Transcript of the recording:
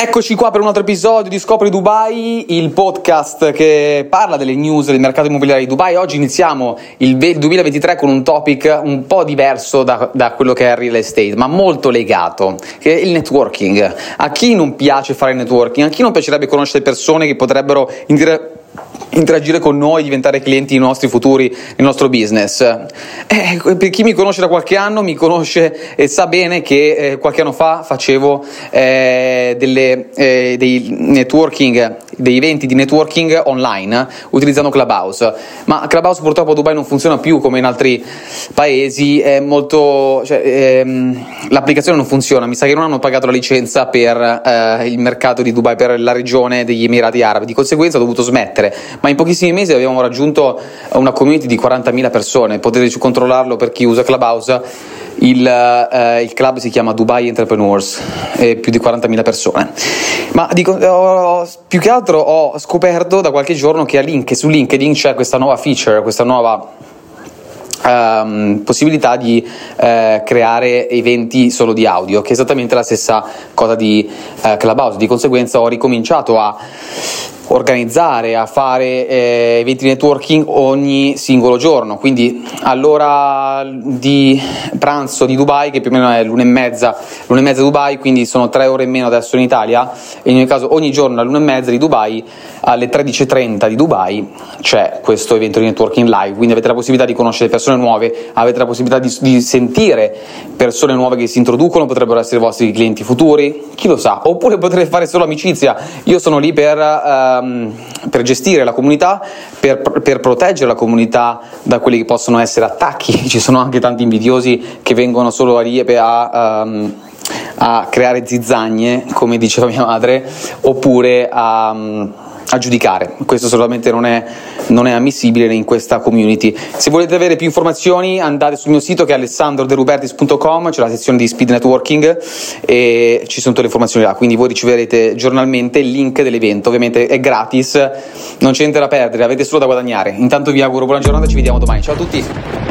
Eccoci qua per un altro episodio di Scopri Dubai, il podcast che parla delle news del mercato immobiliare di Dubai. Oggi iniziamo il 2023 con un topic un po' diverso da, da, quello che è il real estate, ma molto legato, che è il networking. A chi non piace fare networking? A chi non piacerebbe conoscere persone che potrebbero indire interagire con noi, diventare clienti nostri futuri nel nostro business. Eh, per chi mi conosce da qualche anno, mi conosce e sa bene che eh, qualche anno fa facevo eh, delle, eh, dei networking, dei eventi di networking online utilizzando Clubhouse, ma Clubhouse purtroppo a Dubai non funziona più come in altri paesi, molto, cioè, ehm, l'applicazione non funziona, mi sa che non hanno pagato la licenza per eh, il mercato di Dubai, per la regione degli Emirati Arabi, di conseguenza ho dovuto smettere. Ma in pochissimi mesi abbiamo raggiunto una community di 40.000 persone, potete controllarlo per chi usa Clubhouse. Il, eh, il, club si chiama Dubai Entrepreneurs, e più di 40.000 persone. Ma dico, ho, più che altro ho scoperto da qualche giorno che link, su LinkedIn c'è questa nuova feature, questa nuova Um, possibilità di uh, creare eventi solo di audio, che è esattamente la stessa cosa di uh, Clubhouse. Di conseguenza ho ricominciato a organizzare, a fare eh, eventi networking ogni singolo giorno. Quindi all'ora di pranzo di Dubai, che più o meno è l'una e mezza, l'una e mezza Dubai, quindi sono tre ore in meno adesso in Italia, e in ogni caso ogni giorno all'una e mezza di Dubai, alle 13.30 di Dubai, c'è questo evento di networking live, quindi avete la possibilità di conoscere persone nuove, avete la possibilità di, di sentire persone nuove che si introducono, potrebbero essere i vostri clienti futuri, chi lo sa, oppure potrete fare solo amicizia. Io sono lì per... Um, per gestire la comunità, per, per, proteggere la comunità da quelli che possono essere attacchi. Ci sono anche tanti invidiosi che vengono solo a, a, um, a creare zizzagne, come diceva mia madre, oppure a. Um, a giudicare. Questo assolutamente non è, non è, ammissibile in questa community. Se volete avere più informazioni andate sul mio sito che è alessandroderubertis.com, c'è la sezione di speed networking e ci sono tutte le informazioni là, quindi voi riceverete giornalmente il link dell'evento, ovviamente è gratis, non c'è niente da perdere, avete solo da guadagnare. Intanto vi auguro buona giornata ci vediamo domani. Ciao a tutti!